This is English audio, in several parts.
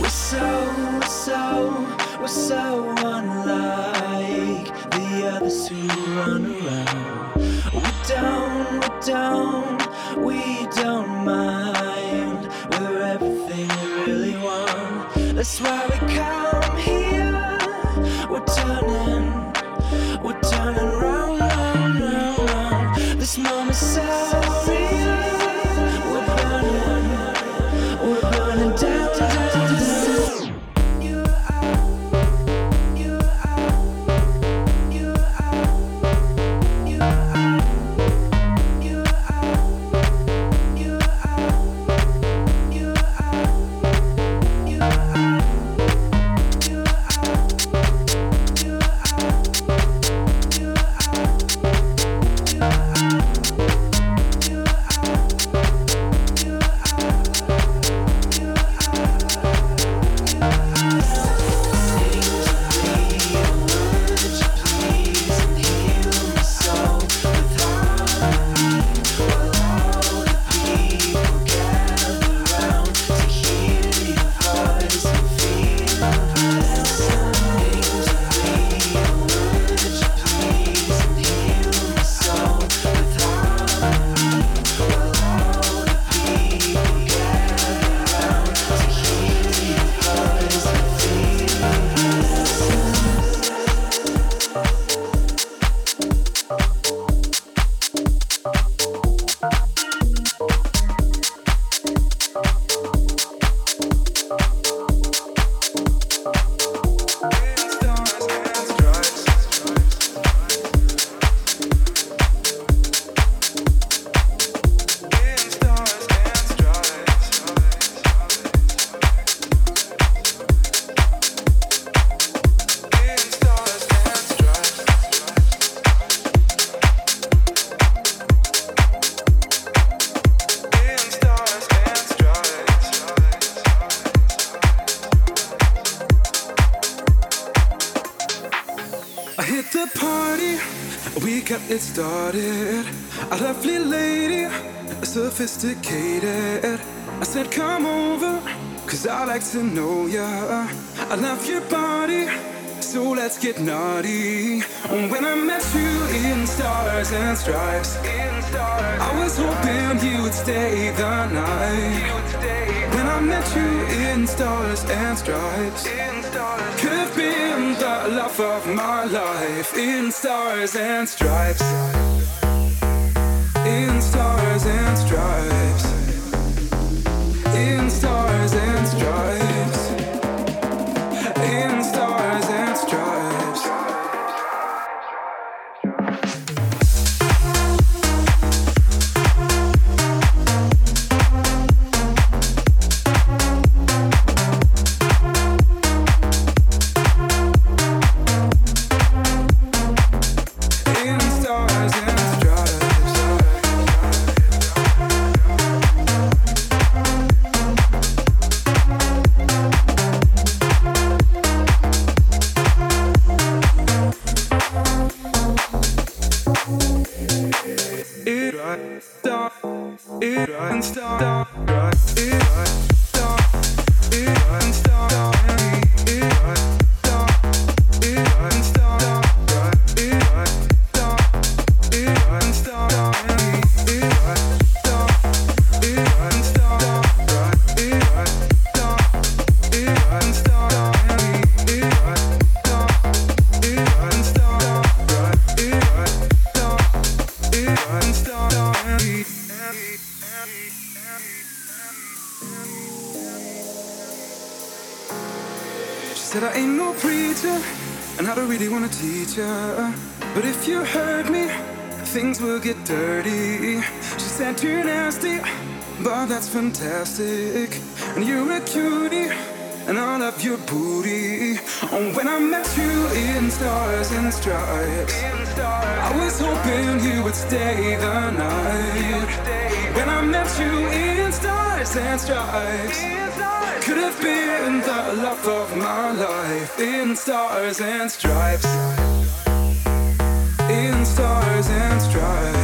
We're so, we're so, we're so unlike the others who run around. We don't, we don't, we don't mind. We're everything we really want. That's why we come here. We're turning, we're turning round, round, round. This moment's so. Started. A lovely lady, sophisticated. I said, come over, cause I like to know ya. I love your body, so let's get naughty. When I met you in stars and stripes, I was hoping you would stay the night. When I met you in stars and stripes, the love of my life. In stars and stripes, in stars and stripes, things will get dirty She said you're nasty, but that's fantastic And you're a cutie and I love your booty. Oh, when I met you in stars and stripes, I was hoping you would stay the night. When I met you in stars and stripes, could have been the love of my life. In stars and stripes, in stars stripes,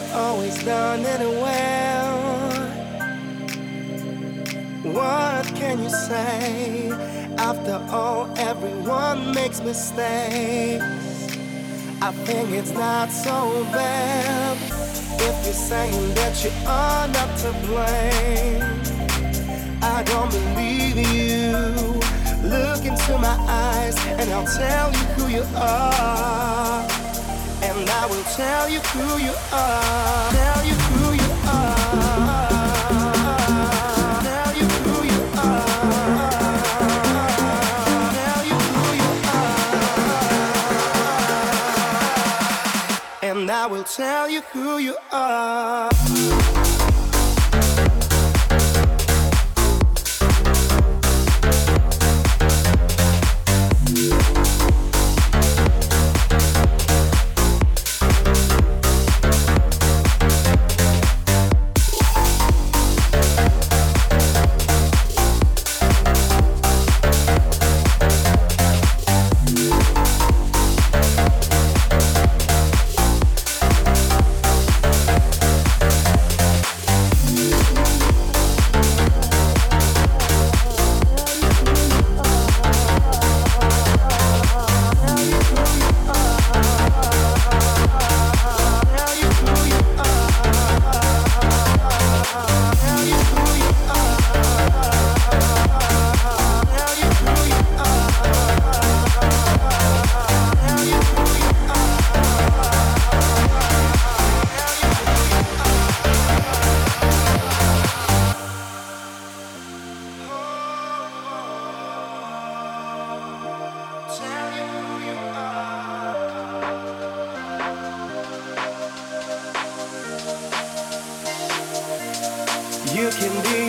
You always done it well? What can you say? After all, everyone makes mistakes. I think it's not so bad if you're saying that you are not to blame. I don't believe you. Look into my eyes, and I'll tell you who you are. I will tell you who you are. Tell you who you are. Tell you who you are. Tell you who you are. And I will tell you who you are. You can be